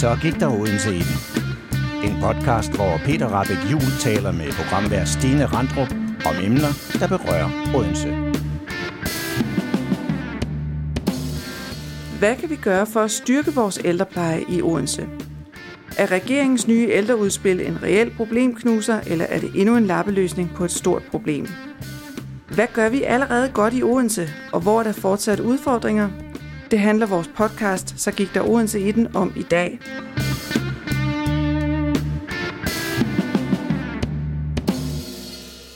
Så gik der Odense i den. En podcast, hvor Peter Rabeck Jul taler med programvært Stine Randrup om emner, der berører Odense. Hvad kan vi gøre for at styrke vores ældrepleje i Odense? Er regeringens nye ældreudspil en reel problemknuser, eller er det endnu en lappeløsning på et stort problem? Hvad gør vi allerede godt i Odense, og hvor er der fortsat udfordringer? Det handler vores podcast, så gik der Odense i den om i dag.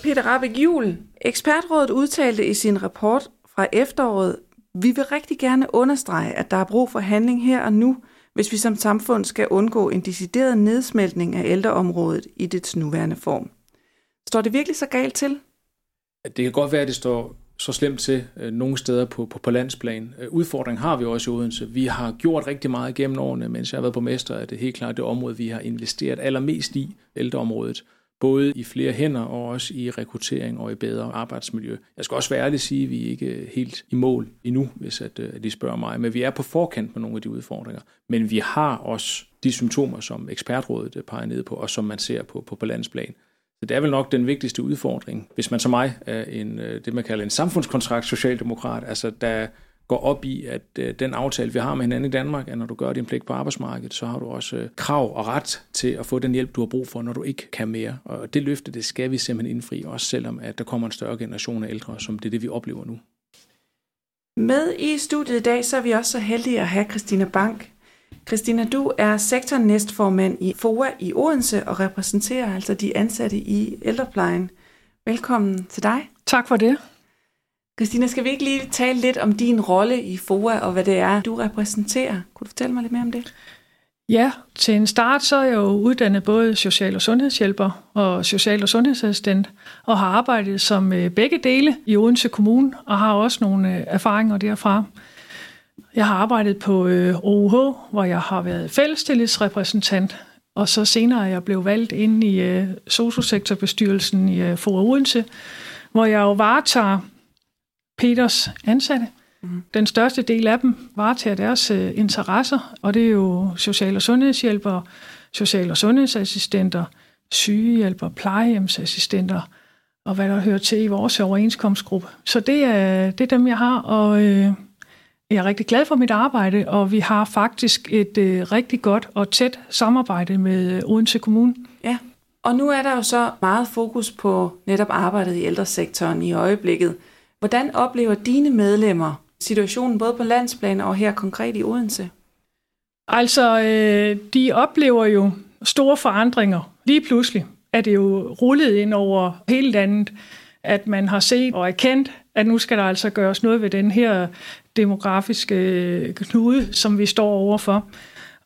Peter Rabeck Juhl, ekspertrådet udtalte i sin rapport fra efteråret, vi vil rigtig gerne understrege, at der er brug for handling her og nu, hvis vi som samfund skal undgå en decideret nedsmeltning af ældreområdet i dets nuværende form. Står det virkelig så galt til? Det kan godt være, at det står så slemt til øh, nogle steder på, på, på landsplan. Øh, udfordringen har vi også i Odense. Vi har gjort rigtig meget gennem årene, mens jeg har været på mester, at det helt klart det område, vi har investeret allermest i, ældreområdet. Både i flere hænder og også i rekruttering og i bedre arbejdsmiljø. Jeg skal også være ærlig at sige, at vi er ikke helt i mål endnu, hvis at, øh, at de spørger mig. Men vi er på forkant med nogle af de udfordringer. Men vi har også de symptomer, som ekspertrådet peger ned på, og som man ser på, på, på landsplan. Det er vel nok den vigtigste udfordring, hvis man som mig er en, øh, det, man kalder en samfundskontrakt socialdemokrat, altså der går op i, at øh, den aftale, vi har med hinanden i Danmark, at når du gør din pligt på arbejdsmarkedet, så har du også øh, krav og ret til at få den hjælp, du har brug for, når du ikke kan mere. Og det løfte, det skal vi simpelthen indfri, også selvom at der kommer en større generation af ældre, som det er det, vi oplever nu. Med i studiet i dag, så er vi også så heldige at have Christina Bank, Christina, du er sektornæstformand i FOA i Odense og repræsenterer altså de ansatte i ældreplejen. Velkommen til dig. Tak for det. Christina, skal vi ikke lige tale lidt om din rolle i FOA og hvad det er, du repræsenterer? Kunne du fortælle mig lidt mere om det? Ja, til en start så er jeg jo uddannet både social- og sundhedshjælper og social- og sundhedsassistent, og har arbejdet som øh, begge dele i Odense Kommune, og har også nogle øh, erfaringer derfra. Jeg har arbejdet på øh, OUH, hvor jeg har været fællestillidsrepræsentant, og så senere er jeg blev valgt ind i øh, sociosektorbestyrelsen i øh, Fora Odense, hvor jeg jo varetager Peters ansatte. Mm. Den største del af dem varetager deres øh, interesser, og det er jo social- og sundhedshjælpere, social- og sundhedsassistenter, sygehjælpere, plejehjemsassistenter, og hvad der hører til i vores overenskomstgruppe. Så det er, det er dem, jeg har, og øh, jeg er rigtig glad for mit arbejde, og vi har faktisk et øh, rigtig godt og tæt samarbejde med øh, Odense Kommune. Ja, og nu er der jo så meget fokus på netop arbejdet i ældresektoren i øjeblikket. Hvordan oplever dine medlemmer situationen både på landsplan og her konkret i Odense? Altså, øh, de oplever jo store forandringer. Lige pludselig er det jo rullet ind over hele landet, at man har set og erkendt, at nu skal der altså gøres noget ved den her demografiske knude, som vi står overfor.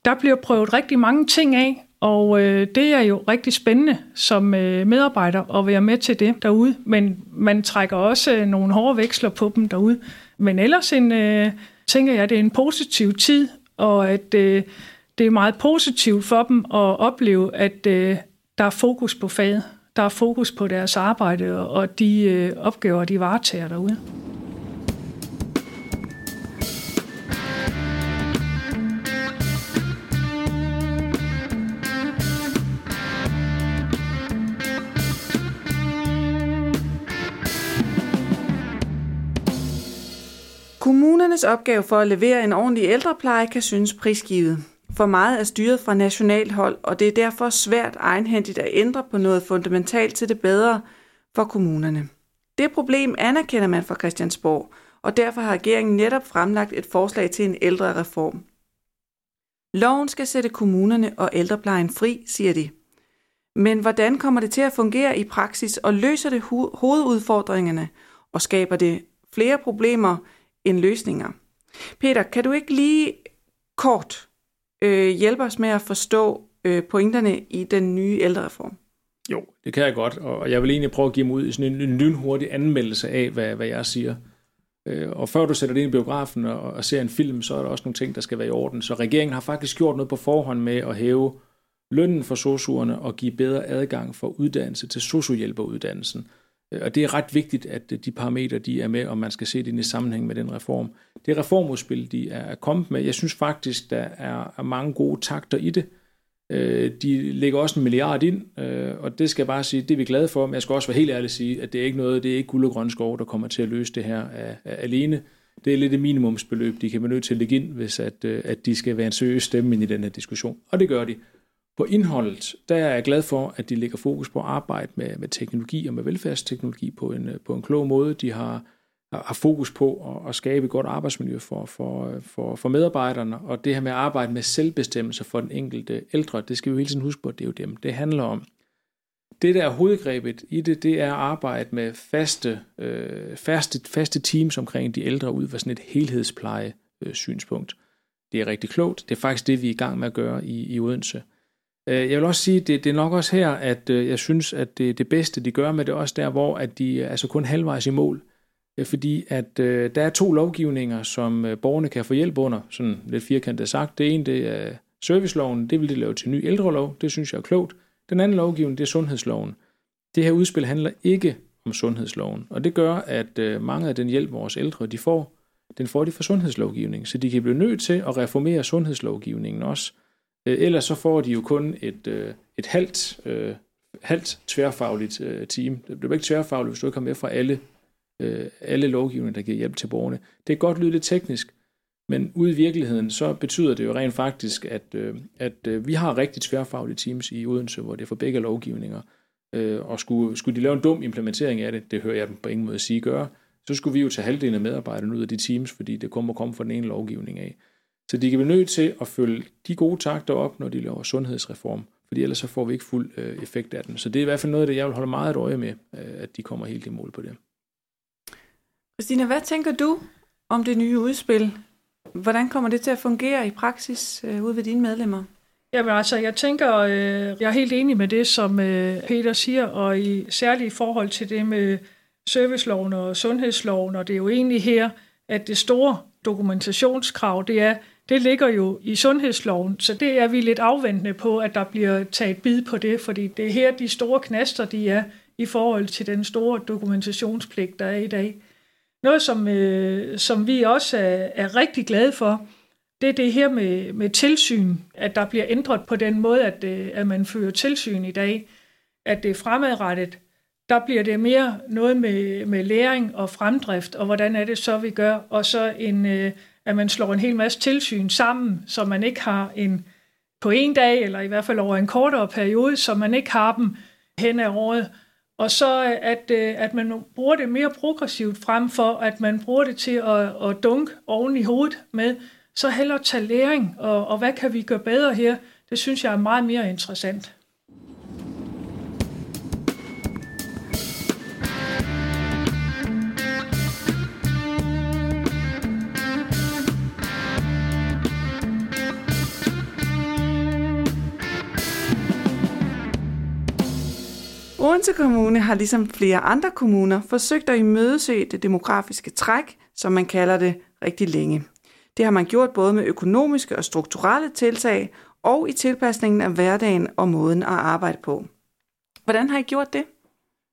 Der bliver prøvet rigtig mange ting af, og øh, det er jo rigtig spændende som øh, medarbejder at være med til det derude, men man trækker også øh, nogle hårde veksler på dem derude. Men ellers en, øh, tænker jeg, at det er en positiv tid, og at øh, det er meget positivt for dem at opleve, at øh, der er fokus på faget. Der er fokus på deres arbejde og de øh, opgaver, de varetager derude. Kommunernes opgave for at levere en ordentlig ældrepleje kan synes prisgivet. For meget er styret fra nationalt hold, og det er derfor svært egenhændigt at ændre på noget fundamentalt til det bedre for kommunerne. Det problem anerkender man fra Christiansborg, og derfor har regeringen netop fremlagt et forslag til en ældre reform. Loven skal sætte kommunerne og ældreplejen fri, siger de. Men hvordan kommer det til at fungere i praksis, og løser det ho- hovedudfordringerne, og skaber det flere problemer end løsninger? Peter, kan du ikke lige kort øh, hjælpe os med at forstå øh, pointerne i den nye ældrereform? Jo, det kan jeg godt, og jeg vil egentlig prøve at give mig ud i sådan en, en lynhurtig anmeldelse af, hvad, hvad jeg siger. Øh, og før du sætter det ind i biografen og, og ser en film, så er der også nogle ting, der skal være i orden. Så regeringen har faktisk gjort noget på forhånd med at hæve lønnen for sosuerne og give bedre adgang for uddannelse til sosuhjælperuddannelsen. Øh, og det er ret vigtigt, at øh, de parametre de er med, og man skal se det i sammenhæng med den reform. Det reformudspil, de er kommet med, jeg synes faktisk, der er mange gode takter i det. Øh, de lægger også en milliard ind, og det skal jeg bare sige, det er vi glade for, men jeg skal også være helt ærlig sige, at det er ikke noget, det er ikke guld og grøn skov, der kommer til at løse det her alene. Det er lidt et minimumsbeløb, de kan være nødt til at lægge ind, hvis at, at de skal være en seriøs stemme ind i den her diskussion. Og det gør de. På indholdet, der er jeg glad for, at de lægger fokus på at arbejde med, med teknologi og med velfærdsteknologi på en, øh, på en klog måde. De har, har fokus på at, at skabe et godt arbejdsmiljø for, for, øh, for, for medarbejderne, og det her med at arbejde med selvbestemmelse for den enkelte ældre, det skal vi hele tiden huske på, at det er jo dem, det handler om. Det, der er hovedgrebet i det, det er at arbejde med faste, øh, faste, faste teams omkring de ældre ud fra sådan et helhedspleje øh, synspunkt. Det er rigtig klogt. Det er faktisk det, vi er i gang med at gøre i, i Odense. Øh, Øh, jeg vil også sige, det, det er nok også her, at øh, jeg synes, at det, det bedste, de gør med det, også der, hvor at de er altså kun halvvejs i mål. Øh, fordi at der er to lovgivninger, som borgerne kan få hjælp under, sådan lidt firkantet sagt. Det ene, det er serviceloven, det vil de lave til ny ældrelov, det synes jeg er klogt. Den anden lovgivning, det er sundhedsloven. Det her udspil handler ikke om sundhedsloven, og det gør, at mange af den hjælp, vores ældre de får, den får de fra sundhedslovgivningen, så de kan blive nødt til at reformere sundhedslovgivningen også. Øh, Øh, ellers så får de jo kun et, øh, et halvt, øh, halvt tværfagligt team. Det bliver ikke tværfagligt, hvis du ikke har med fra alle, alle lovgivninger, der giver hjælp til borgerne. Det kan godt lyde lidt teknisk, men ude i virkeligheden, så betyder det jo rent faktisk, at, at vi har rigtig tværfaglige teams i Odense, hvor det er for begge lovgivninger. Og skulle, skulle de lave en dum implementering af det, det hører jeg dem på ingen måde sige gøre, så skulle vi jo tage halvdelen af medarbejderne ud af de teams, fordi det kommer komme fra den ene lovgivning af. Så de kan blive nødt til at følge de gode takter op, når de laver sundhedsreform, fordi ellers så får vi ikke fuld øh, effekt af den. Så det er i hvert fald noget af det, jeg vil holde meget et øje med, øh, at de kommer helt i mål på det. Christina, hvad tænker du om det nye udspil? Hvordan kommer det til at fungere i praksis øh, ude ved dine medlemmer? Jamen altså, jeg tænker, øh, jeg er helt enig med det, som øh, Peter siger, og i særligt i forhold til det med serviceloven og sundhedsloven, og det er jo egentlig her, at det store dokumentationskrav, det er, det ligger jo i sundhedsloven, så det er vi lidt afventende på, at der bliver taget bid på det, fordi det er her, de store knaster, de er i forhold til den store dokumentationspligt, der er i dag. Noget, som, øh, som vi også er, er rigtig glade for, det er det her med, med tilsyn, at der bliver ændret på den måde, at, øh, at man fører tilsyn i dag, at det er fremadrettet, der bliver det mere noget med, med læring og fremdrift, og hvordan er det så, vi gør, og så en, øh, at man slår en hel masse tilsyn sammen, så man ikke har en på en dag, eller i hvert fald over en kortere periode, så man ikke har dem hen ad året. Og så at, øh, at man bruger det mere progressivt frem for, at man bruger det til at, at dunke oven i hovedet med, så hellere tage læring, og, og hvad kan vi gøre bedre her? Det synes jeg er meget mere interessant. Odense Kommune har ligesom flere andre kommuner forsøgt at imødese det demografiske træk, som man kalder det, rigtig længe. Det har man gjort både med økonomiske og strukturelle tiltag og i tilpasningen af hverdagen og måden at arbejde på. Hvordan har I gjort det?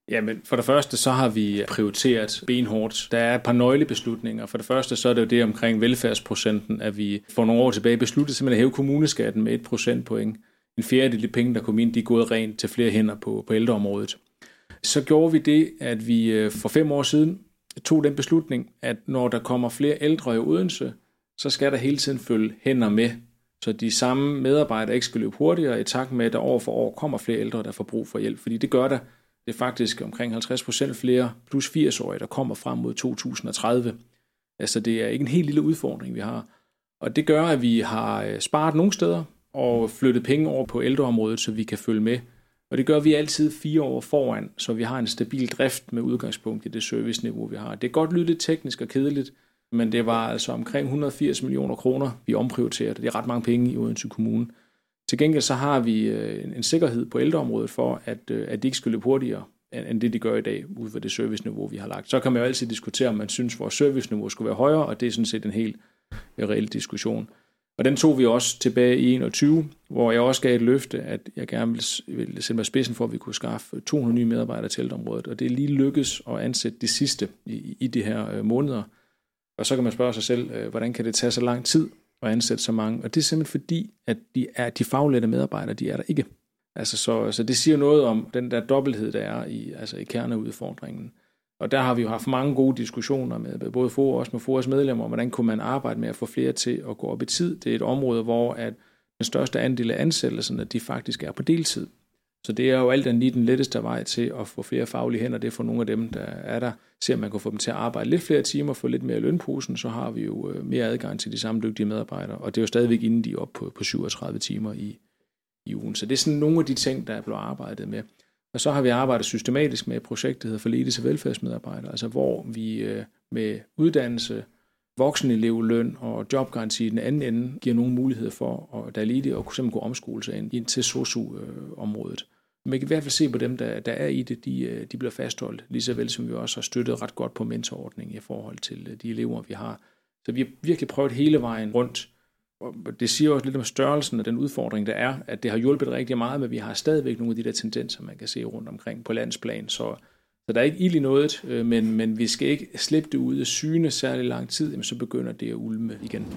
Jamen, for det første så har vi prioriteret benhårdt. Der er et par nøglebeslutninger. For det første så er det jo det omkring velfærdsprocenten, at vi for nogle år tilbage besluttede simpelthen at hæve kommuneskatten med et procentpoint en fjerdedel af de penge, der kom ind, de er gået rent til flere hænder på, på ældreområdet. Så gjorde vi det, at vi øh, for fem år siden tog den beslutning, at når der kommer flere ældre i Odense, så skal der hele tiden følge hænder med, så de samme medarbejdere ikke skal løbe hurtigere i takt med, at der år for år kommer flere ældre, der får brug for hjælp. Fordi det gør der. Det er faktisk omkring 50 procent flere plus 80-årige, der kommer frem mod 2030. Altså det er ikke en helt lille udfordring, vi har. Og det gør, at vi har øh, sparet nogle steder, og flyttet penge over på ældreområdet, så vi kan følge med. Og det gør vi altid fire år foran, så vi har en stabil drift med udgangspunkt i det serviceniveau, vi har. Det er godt lyde lidt teknisk og kedeligt, men det var altså omkring 180 millioner kroner, vi omprioriterede. Det er ret mange penge i Odense Kommune. Til gengæld så har vi øh, en sikkerhed på ældreområdet for, at, øh, at de ikke skal løbe hurtigere, end det de gør i dag, ud fra det serviceniveau, vi har lagt. Så kan man jo altid diskutere, om man synes, vores serviceniveau skulle være højere, og det er sådan set en helt øh, reel diskussion. Og den tog vi også tilbage i 21, hvor jeg også gav et løfte, at jeg gerne ville, ville sætte mig spidsen for, at vi kunne skaffe 200 nye medarbejdere til området. Og det er lige lykkedes at ansætte de sidste i, i de her øh, måneder. Og så kan man spørge sig selv, øh, hvordan kan det tage så lang tid at ansætte så mange? Og det er simpelthen fordi, at de, er, de faglærte medarbejdere, de er der ikke. Altså, så, så det siger noget om den der dobbelthed, der er i, altså i kerneudfordringen. Og der har vi jo haft mange gode diskussioner med både FOA og også med FOAs medlemmer, om hvordan kunne man arbejde med at få flere til at gå op i tid. Det er et område, hvor at den største andel af ansættelserne, de faktisk er på deltid. Så det er jo alt andet lige den letteste vej til at få flere faglige hænder. Det er for nogle af dem, der er der. Se om man kan få dem til at arbejde lidt flere timer, få lidt mere lønposen, så har vi jo øh, mere adgang til de samme dygtige medarbejdere. Og det er jo stadigvæk inden de er oppe på, på 37 timer i, i ugen. Så det er sådan nogle af de ting, der er blevet arbejdet med. Og så har vi arbejdet systematisk med et projekt, der hedder Forledes velfærdsmedarbejdere, altså hvor vi øh, med uddannelse, voksenelevløn og jobgaranti i den anden ende giver nogle muligheder for, at der er ledige og simpelthen kunne omskole sig ind, ind til SOSU-området. Man kan i hvert fald se på dem, der, der er i det, de, øh, de bliver fastholdt, lige så vel som vi også har støttet ret godt på mentorordningen i forhold til øh, de elever, vi har. Så vi har virkelig prøvet hele vejen rundt det siger også lidt om størrelsen af den udfordring, der er, at det har hjulpet rigtig meget, men vi har stadigvæk nogle af de der tendenser, man kan se rundt omkring på landsplan. Så, så der er ikke ild i noget, øh, men, men vi skal ikke slippe det ud af syne særlig lang tid, jamen så begynder det at ulme igen.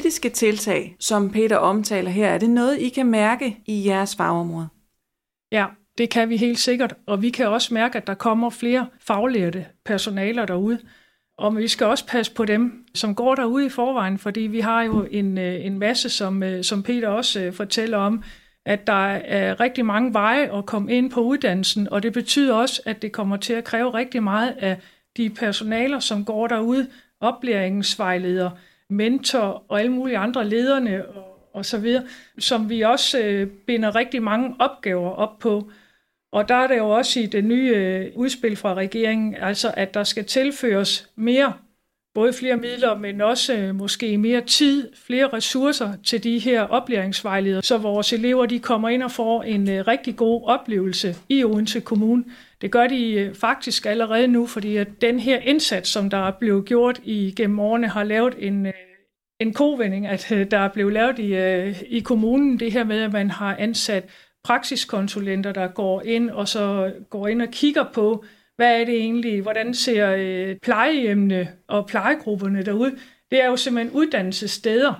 Politiske tiltag, som Peter omtaler her, er det noget, I kan mærke i jeres fagområde? Ja, det kan vi helt sikkert, og vi kan også mærke, at der kommer flere faglærte personaler derude. Og vi skal også passe på dem, som går derude i forvejen, fordi vi har jo en, øh, en masse, som, øh, som Peter også øh, fortæller om, at der er rigtig mange veje at komme ind på uddannelsen, og det betyder også, at det kommer til at kræve rigtig meget af de personaler, som går derude, oplæringsvejledere, mentor og alle mulige andre lederne og, og så videre, som vi også øh, binder rigtig mange opgaver op på. Og der er det jo også i det nye øh, udspil fra regeringen, altså at der skal tilføres mere, både flere midler, men også øh, måske mere tid, flere ressourcer til de her oplæringsvejledere, så vores elever de kommer ind og får en øh, rigtig god oplevelse i Odense Kommune. Det gør de øh, faktisk allerede nu, fordi at den her indsats, som der er blevet gjort i gennem årene, har lavet en, en kovending, at der er blevet lavet i, i kommunen, det her med, at man har ansat praksiskonsulenter, der går ind og så går ind og kigger på, hvad er det egentlig, hvordan ser øh, plejehjemmene og plejegrupperne derude. Det er jo simpelthen uddannelsessteder,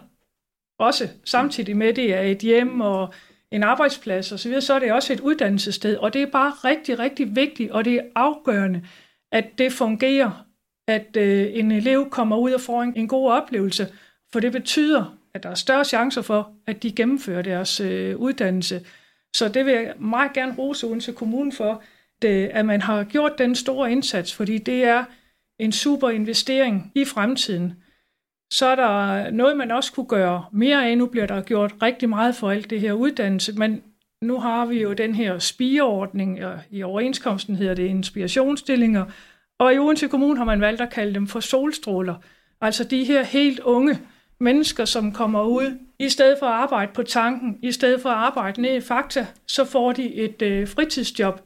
også samtidig med, det er et hjem og en arbejdsplads osv., så, så er det også et uddannelsessted, og det er bare rigtig, rigtig vigtigt, og det er afgørende, at det fungerer, at øh, en elev kommer ud og får en, en god oplevelse, for det betyder, at der er større chancer for, at de gennemfører deres øh, uddannelse. Så det vil jeg meget gerne rose Odense Kommune for, Øh, at man har gjort den store indsats, fordi det er en super investering i fremtiden så er der noget, man også kunne gøre mere af. Nu bliver der gjort rigtig meget for alt det her uddannelse, men nu har vi jo den her spireordning, og i overenskomsten hedder det inspirationsstillinger, og i Odense Kommune har man valgt at kalde dem for solstråler. Altså de her helt unge mennesker, som kommer ud, i stedet for at arbejde på tanken, i stedet for at arbejde ned i Fakta, så får de et øh, fritidsjob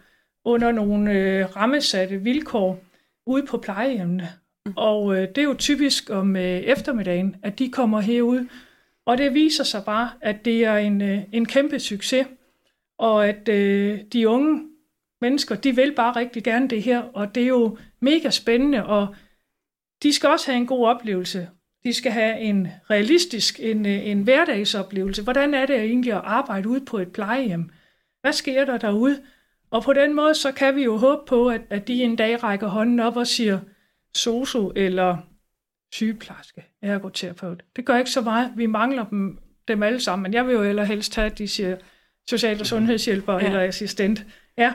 under nogle øh, rammesatte vilkår ude på plejehjemmene. Og øh, det er jo typisk om øh, eftermiddagen, at de kommer herud. Og det viser sig bare, at det er en, øh, en kæmpe succes, og at øh, de unge mennesker, de vil bare rigtig gerne det her, og det er jo mega spændende, og de skal også have en god oplevelse. De skal have en realistisk, en, øh, en hverdagsoplevelse. Hvordan er det egentlig at arbejde ude på et plejehjem? Hvad sker der derude? Og på den måde, så kan vi jo håbe på, at, at de en dag rækker hånden op og siger, sosu eller sygeplejerske, ergoterapeut. Det gør ikke så meget. Vi mangler dem, dem alle sammen, men jeg vil jo heller helst have, at de siger social- og sundhedshjælper ja. eller assistent. Ja,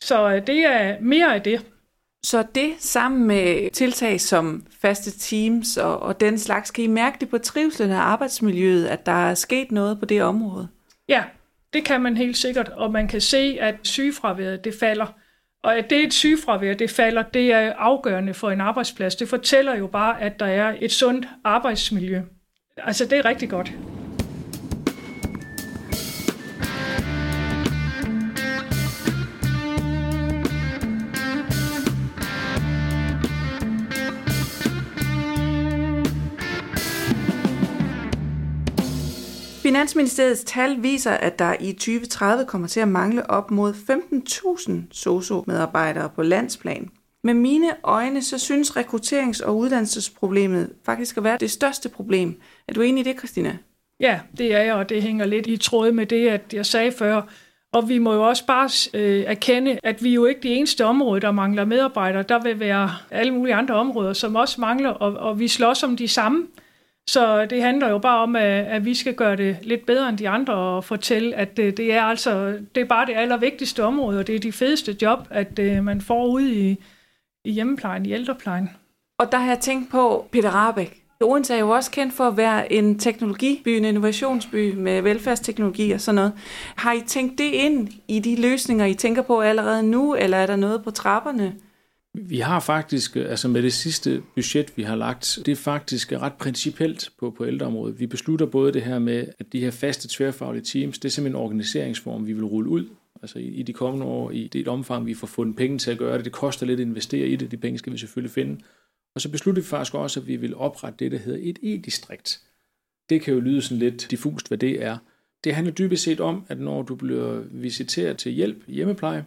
så øh, det er mere af det. Så det sammen med tiltag som faste teams og, og den slags, kan I mærke det på trivselen af arbejdsmiljøet, at der er sket noget på det område? Ja, det kan man helt sikkert, og man kan se, at sygefraværet det falder. Og at det er et sygefravær, det falder, det er afgørende for en arbejdsplads. Det fortæller jo bare, at der er et sundt arbejdsmiljø. Altså, det er rigtig godt. Finansministeriets tal viser, at der i 2030 kommer til at mangle op mod 15.000 sosu-medarbejdere på landsplan. Med mine øjne, så synes rekrutterings- og uddannelsesproblemet faktisk at være det største problem. Er du enig i det, Christina? Ja, det er jeg, og det hænger lidt i tråd med det, at jeg sagde før. Og vi må jo også bare øh, erkende, at vi er jo ikke det eneste område, der mangler medarbejdere. Der vil være alle mulige andre områder, som også mangler, og, og vi slås om de samme. Så det handler jo bare om, at, at vi skal gøre det lidt bedre end de andre og fortælle, at det, det er altså det er bare det allervigtigste område, og det er de fedeste job, at øh, man får ude i, i hjemmeplejen, i ældreplejen. Og der har jeg tænkt på Peter Rabeck. Odense er jo også kendt for at være en teknologiby, en innovationsby med velfærdsteknologi og sådan noget. Har I tænkt det ind i de løsninger, I tænker på allerede nu, eller er der noget på trapperne? Vi har faktisk, øh, altså med det sidste budget, vi har lagt, det er faktisk ret principielt på, på ældreområdet. Vi beslutter både det her med, at de her faste tværfaglige teams, det er simpelthen en organiseringsform, vi vil rulle ud. Altså i, i de kommende år, i det omfang, vi får fundet penge til at gøre det. Det koster lidt at investere i det, de penge skal vi selvfølgelig finde. Og så besluttede vi faktisk også, at vi vil oprette det, der hedder et e-distrikt. Det kan jo lyde sådan lidt diffust, hvad det er. Det handler dybest set om, at når du bliver visiteret til hjælp i hjemmepleje,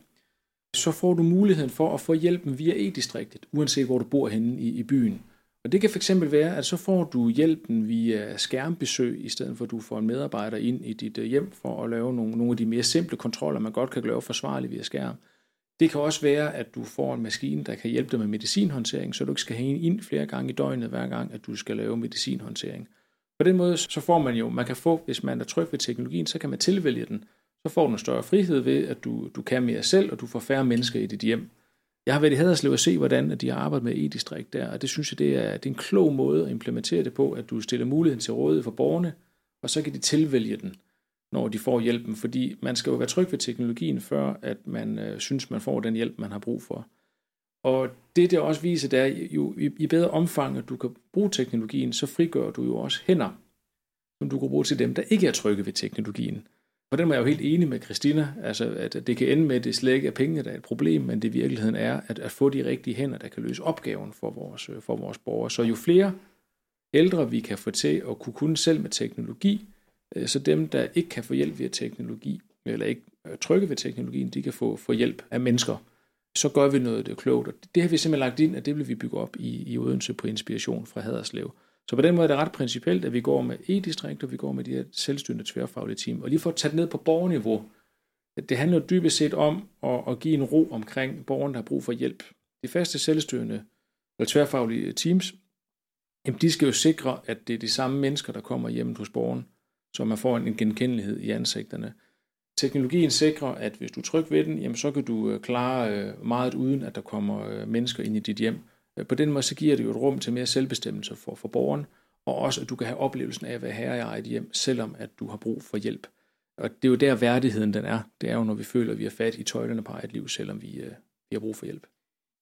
så får du muligheden for at få hjælpen via e-distriktet, uanset hvor du bor henne i, i byen. Og det kan fx være, at så får du hjælpen via skærmbesøg, i stedet for at du får en medarbejder ind i dit øh, hjem for at lave nogle, nogle af de mere simple kontroller, man godt kan lave forsvarligt via skærm. Det kan også være, at du får en maskine, der kan hjælpe dig med medicinhåndtering, så du ikke skal have en ind flere gange i døgnet, hver gang, at du skal lave medicinhåndtering. På den måde så får man jo, man kan få, hvis man er tryg ved teknologien, så kan man tilvælge den, så får du en større frihed ved, at du, du kan mere selv, og du får færre mennesker i dit hjem. Jeg har været i Haderslev og se, hvordan de har arbejdet med e-distrikt der, og det synes jeg, det er, det er en klog måde at implementere det på, at du stiller muligheden til rådighed for borgerne, og så kan de tilvælge den, når de får hjælpen, fordi man skal jo være tryg ved teknologien, før at man øh, synes, man får den hjælp, man har brug for. Og det, det også viser, det er jo i, i bedre omfang, at du kan bruge teknologien, så frigør du jo også hænder, som du kan bruge til dem, der ikke er trygge ved teknologien. På den er jeg jo helt enig med Christina, altså at det kan ende med, at det slet ikke er penge, der er et problem, men det i virkeligheden er at, at få de rigtige hænder, der kan løse opgaven for vores, øh, for vores borgere. Så jo flere ældre vi kan få til at kunne kunne selv med teknologi, øh, så dem, der ikke kan få hjælp via teknologi, eller ikke trykke ved teknologien, de kan få, få hjælp af mennesker. Så gør vi noget det klogt, og det har vi simpelthen lagt ind, at det vil vi bygge op i, i Odense på inspiration fra Haderslev. Så på den måde er det ret principielt, at vi går med e-distrikter, vi går med de her selvstyrende tværfaglige team. Og lige for at tage det ned på borgerniveau, det handler jo dybest set om at, at give en ro omkring borgeren, der har brug for hjælp. De faste selvstyrende eller tværfaglige teams, jamen de skal jo sikre, at det er de samme mennesker, der kommer hjem hos borgeren, så man får en genkendelighed i ansigterne. Teknologien sikrer, at hvis du er tryg ved den, jamen så kan du øh, klare øh, meget uden, at der kommer øh, mennesker ind i dit hjem. Øh, på den måde så giver det jo et rum til mere selvbestemmelse for, for borgeren, og også at du kan have oplevelsen af at være herre i eget hjem, selvom at du har brug for hjælp. Og det er jo der værdigheden den er. Det er jo, når vi føler, at vi er fat i tøjlerne på eget liv, selvom vi, øh, vi har brug for hjælp.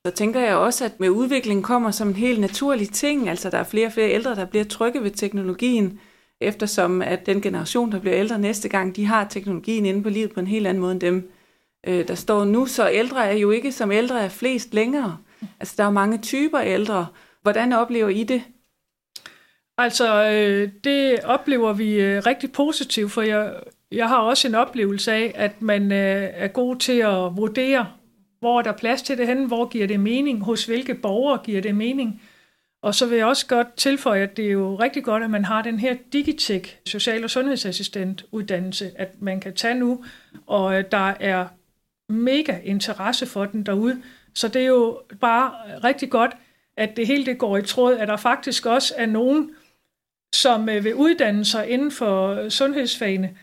Så tænker jeg også, at med udviklingen kommer som en helt naturlig ting. Altså der er flere og flere ældre, der bliver trygge ved teknologien, eftersom at den generation, der bliver ældre næste gang, de har teknologien inde på livet på en helt anden måde end dem, øh, der står nu. Så ældre er jo ikke som ældre er flest længere. Altså, der er mange typer ældre. Hvordan oplever I det? Altså, øh, det oplever vi øh, rigtig positivt, for jeg, jeg har også en oplevelse af, at man øh, er god til at vurdere, hvor er der plads til det henne, hvor giver det mening, hos hvilke borgere giver det mening. Og så vil jeg også godt tilføje, at det er jo rigtig godt, at man har den her Digitech, social- og sundhedsassistentuddannelse, at man kan tage nu, og øh, der er mega interesse for den derude. Så det er jo bare rigtig godt, at det hele det går i tråd, at der faktisk også er nogen, som øh, vil uddanne sig inden for sundhedsfagene,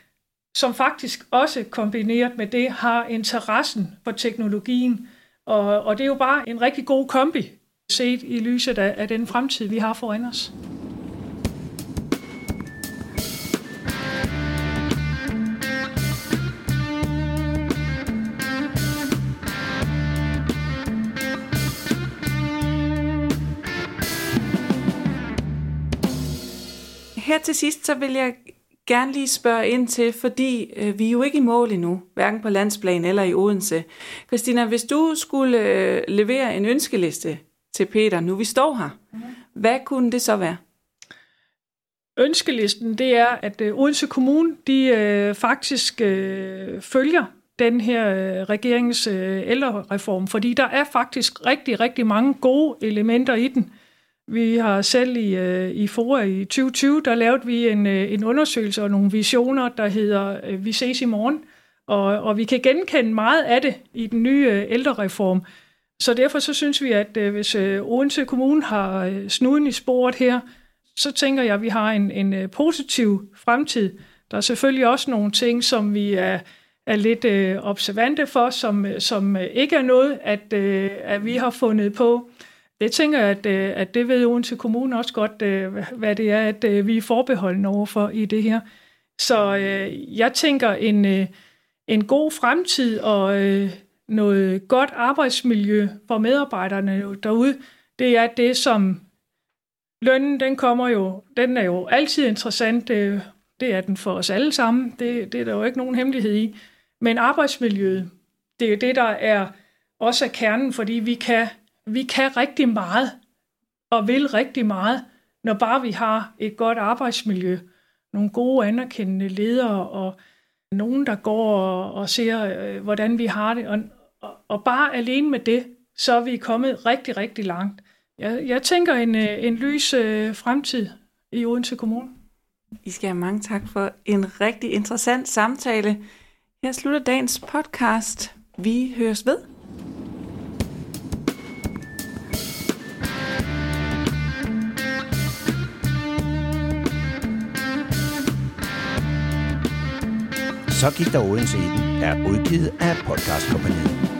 som faktisk også kombineret med det har interessen for teknologien. Og, og det er jo bare en rigtig god kombi, set i lyset af, af den fremtid, vi har foran os. Her til sidst, så vil jeg gerne lige spørge ind til, fordi øh, vi er jo ikke i mål endnu, hverken på landsplan eller i Odense. Christina, hvis du skulle øh, levere en ønskeliste til Peter, nu vi står her, mm. hvad kunne det så være? Ønskelisten, det er, at øh, Odense Kommune, de øh, faktisk øh, følger den her øh, regeringens øh, ældrereform, fordi der er faktisk rigtig, rigtig mange gode elementer i den. Vi har selv i, øh, i FORA i 2020, der lavede vi en, øh, en undersøgelse og nogle visioner, der hedder øh, Vi ses i morgen, og, og vi kan genkende meget af det i den nye øh, ældrereform. Så derfor så synes vi, at øh, hvis øh, Odense Kommune har øh, snuden i sporet her, så tænker jeg, at vi har en, en øh, positiv fremtid. Der er selvfølgelig også nogle ting, som vi er, er lidt øh, observante for, som, øh, som øh, ikke er noget, at, øh, at vi har fundet på. Det tænker jeg, at, øh, at det ved Odense Kommune også godt, øh, hvad det er, at øh, vi er forbeholdende overfor i det her. Så øh, jeg tænker en, øh, en god fremtid og øh, noget godt arbejdsmiljø for medarbejderne derude, det er det, som lønnen, den kommer jo, den er jo altid interessant. Det, det er den for os alle sammen. Det, det er der jo ikke nogen hemmelighed i. Men arbejdsmiljøet, det er det, der er også er kernen, fordi vi kan, vi kan rigtig meget og vil rigtig meget, når bare vi har et godt arbejdsmiljø, nogle gode anerkendende ledere og nogen, der går og, og ser, øh, hvordan vi har det. Og, og, og bare alene med det, så er vi kommet rigtig, rigtig langt. Jeg, jeg tænker en, øh, en lys øh, fremtid i Odense Kommune. I skal have mange tak for en rigtig interessant samtale. Her slutter dagens podcast. Vi høres ved. Så gik der Odense i den, er udgivet af podcastkompaniet.